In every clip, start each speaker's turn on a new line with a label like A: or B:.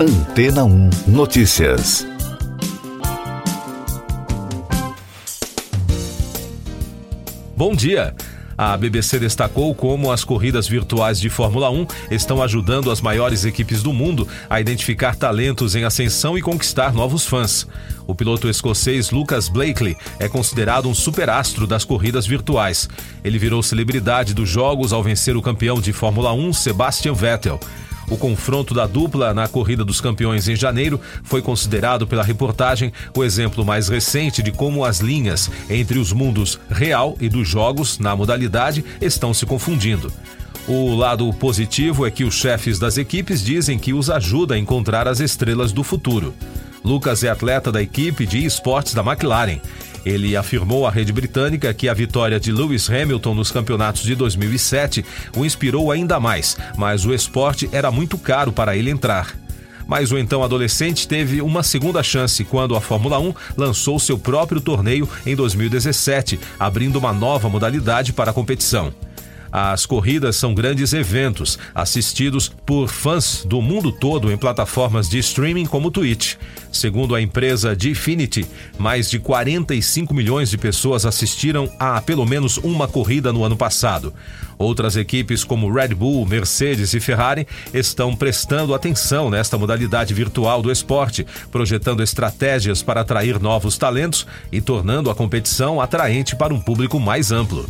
A: Antena 1 Notícias.
B: Bom dia. A BBC destacou como as corridas virtuais de Fórmula 1 estão ajudando as maiores equipes do mundo a identificar talentos em ascensão e conquistar novos fãs. O piloto escocês Lucas Blakely é considerado um superastro das corridas virtuais. Ele virou celebridade dos jogos ao vencer o campeão de Fórmula 1 Sebastian Vettel. O confronto da dupla na Corrida dos Campeões em janeiro foi considerado pela reportagem o exemplo mais recente de como as linhas entre os mundos real e dos jogos na modalidade estão se confundindo. O lado positivo é que os chefes das equipes dizem que os ajuda a encontrar as estrelas do futuro. Lucas é atleta da equipe de esportes da McLaren ele afirmou à rede britânica que a vitória de Lewis Hamilton nos campeonatos de 2007 o inspirou ainda mais, mas o esporte era muito caro para ele entrar. Mas o então adolescente teve uma segunda chance quando a Fórmula 1 lançou seu próprio torneio em 2017, abrindo uma nova modalidade para a competição. As corridas são grandes eventos, assistidos por fãs do mundo todo em plataformas de streaming como Twitch. Segundo a empresa Definity, mais de 45 milhões de pessoas assistiram a pelo menos uma corrida no ano passado. Outras equipes como Red Bull, Mercedes e Ferrari estão prestando atenção nesta modalidade virtual do esporte, projetando estratégias para atrair novos talentos e tornando a competição atraente para um público mais amplo.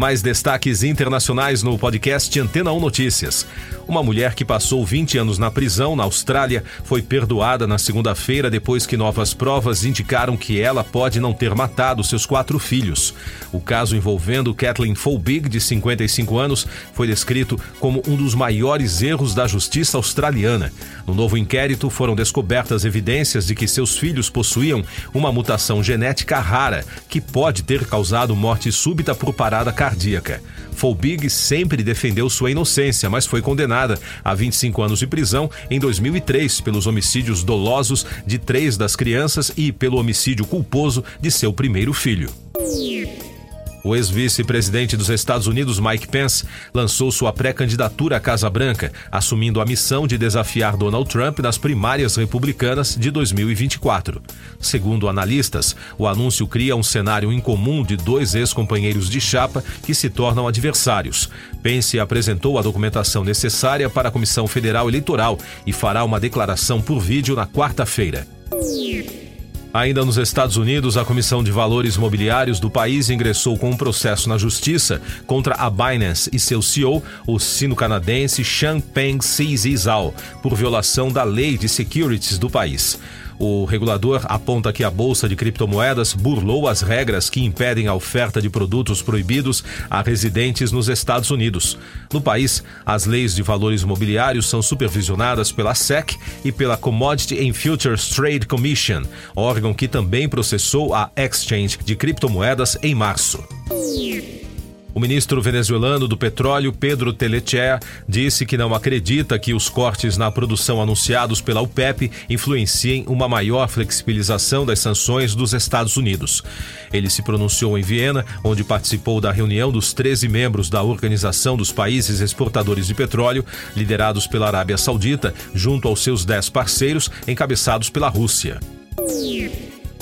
B: Mais destaques internacionais no podcast Antena 1 Notícias. Uma mulher que passou 20 anos na prisão na Austrália foi perdoada na segunda-feira depois que novas provas indicaram que ela pode não ter matado seus quatro filhos. O caso envolvendo Kathleen Folbig, de 55 anos, foi descrito como um dos maiores erros da justiça australiana. No novo inquérito foram descobertas evidências de que seus filhos possuíam uma mutação genética rara que pode ter causado morte súbita por parada cardíaca. Folbig sempre defendeu sua inocência, mas foi condenada a 25 anos de prisão em 2003 pelos homicídios dolosos de três das crianças e pelo homicídio culposo de seu primeiro filho. O ex-vice-presidente dos Estados Unidos, Mike Pence, lançou sua pré-candidatura à Casa Branca, assumindo a missão de desafiar Donald Trump nas primárias republicanas de 2024. Segundo analistas, o anúncio cria um cenário incomum de dois ex-companheiros de chapa que se tornam adversários. Pence apresentou a documentação necessária para a Comissão Federal Eleitoral e fará uma declaração por vídeo na quarta-feira. Ainda nos Estados Unidos, a Comissão de Valores Mobiliários do país ingressou com um processo na justiça contra a Binance e seu CEO, o sino-canadense Changpeng Zhao, por violação da lei de securities do país. O regulador aponta que a bolsa de criptomoedas burlou as regras que impedem a oferta de produtos proibidos a residentes nos Estados Unidos. No país, as leis de valores mobiliários são supervisionadas pela SEC e pela Commodity and Futures Trade Commission, órgão que também processou a exchange de criptomoedas em março. O ministro venezuelano do Petróleo, Pedro Telechea, disse que não acredita que os cortes na produção anunciados pela OPEP influenciem uma maior flexibilização das sanções dos Estados Unidos. Ele se pronunciou em Viena, onde participou da reunião dos 13 membros da Organização dos Países Exportadores de Petróleo, liderados pela Arábia Saudita, junto aos seus 10 parceiros, encabeçados pela Rússia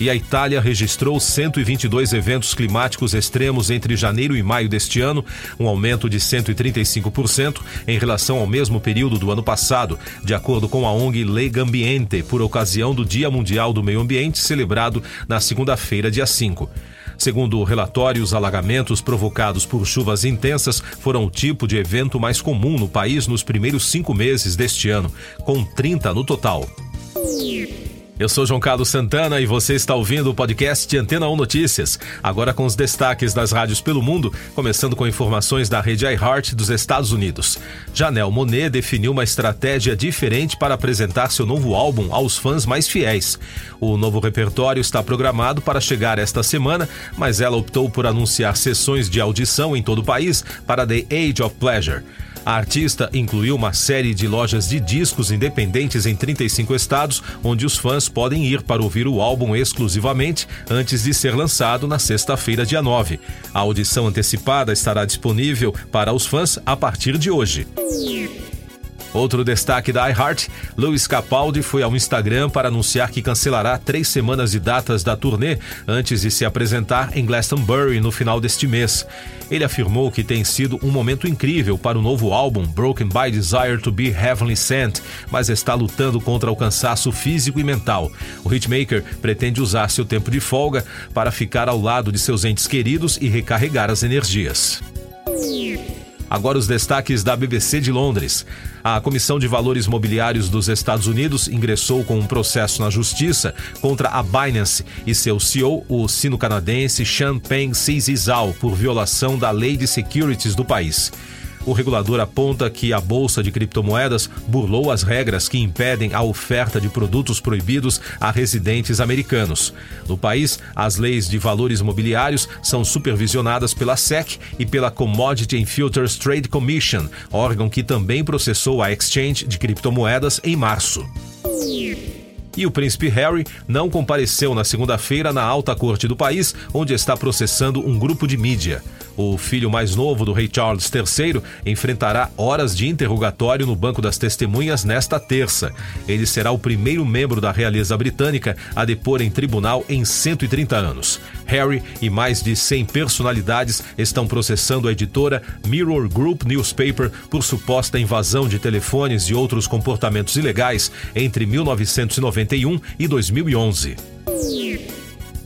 B: e a Itália registrou 122 eventos climáticos extremos entre janeiro e maio deste ano, um aumento de 135% em relação ao mesmo período do ano passado, de acordo com a ONG Lega Ambiente, por ocasião do Dia Mundial do Meio Ambiente, celebrado na segunda-feira, dia 5. Segundo o relatório, os alagamentos provocados por chuvas intensas foram o tipo de evento mais comum no país nos primeiros cinco meses deste ano, com 30 no total. Eu sou João Carlos Santana e você está ouvindo o podcast Antena 1 Notícias. Agora com os destaques das rádios pelo mundo, começando com informações da rede iHeart dos Estados Unidos. Janelle Monet definiu uma estratégia diferente para apresentar seu novo álbum aos fãs mais fiéis. O novo repertório está programado para chegar esta semana, mas ela optou por anunciar sessões de audição em todo o país para The Age of Pleasure. A artista incluiu uma série de lojas de discos independentes em 35 estados, onde os fãs podem ir para ouvir o álbum exclusivamente antes de ser lançado na sexta-feira, dia 9. A audição antecipada estará disponível para os fãs a partir de hoje. Outro destaque da iHeart, Louis Capaldi foi ao Instagram para anunciar que cancelará três semanas de datas da turnê antes de se apresentar em Glastonbury no final deste mês. Ele afirmou que tem sido um momento incrível para o novo álbum Broken by Desire to Be Heavenly Sent, mas está lutando contra o cansaço físico e mental. O hitmaker pretende usar seu tempo de folga para ficar ao lado de seus entes queridos e recarregar as energias. Agora os destaques da BBC de Londres. A Comissão de Valores Mobiliários dos Estados Unidos ingressou com um processo na justiça contra a Binance e seu CEO, o sino-canadense Champagne Zhao, por violação da lei de securities do país. O regulador aponta que a bolsa de criptomoedas burlou as regras que impedem a oferta de produtos proibidos a residentes americanos. No país, as leis de valores mobiliários são supervisionadas pela SEC e pela Commodity and Futures Trade Commission, órgão que também processou a exchange de criptomoedas em março. E o príncipe Harry não compareceu na segunda-feira na alta corte do país, onde está processando um grupo de mídia. O filho mais novo do rei Charles III enfrentará horas de interrogatório no banco das testemunhas nesta terça. Ele será o primeiro membro da realeza britânica a depor em tribunal em 130 anos. Harry e mais de 100 personalidades estão processando a editora Mirror Group Newspaper por suposta invasão de telefones e outros comportamentos ilegais entre 1991 e 2011.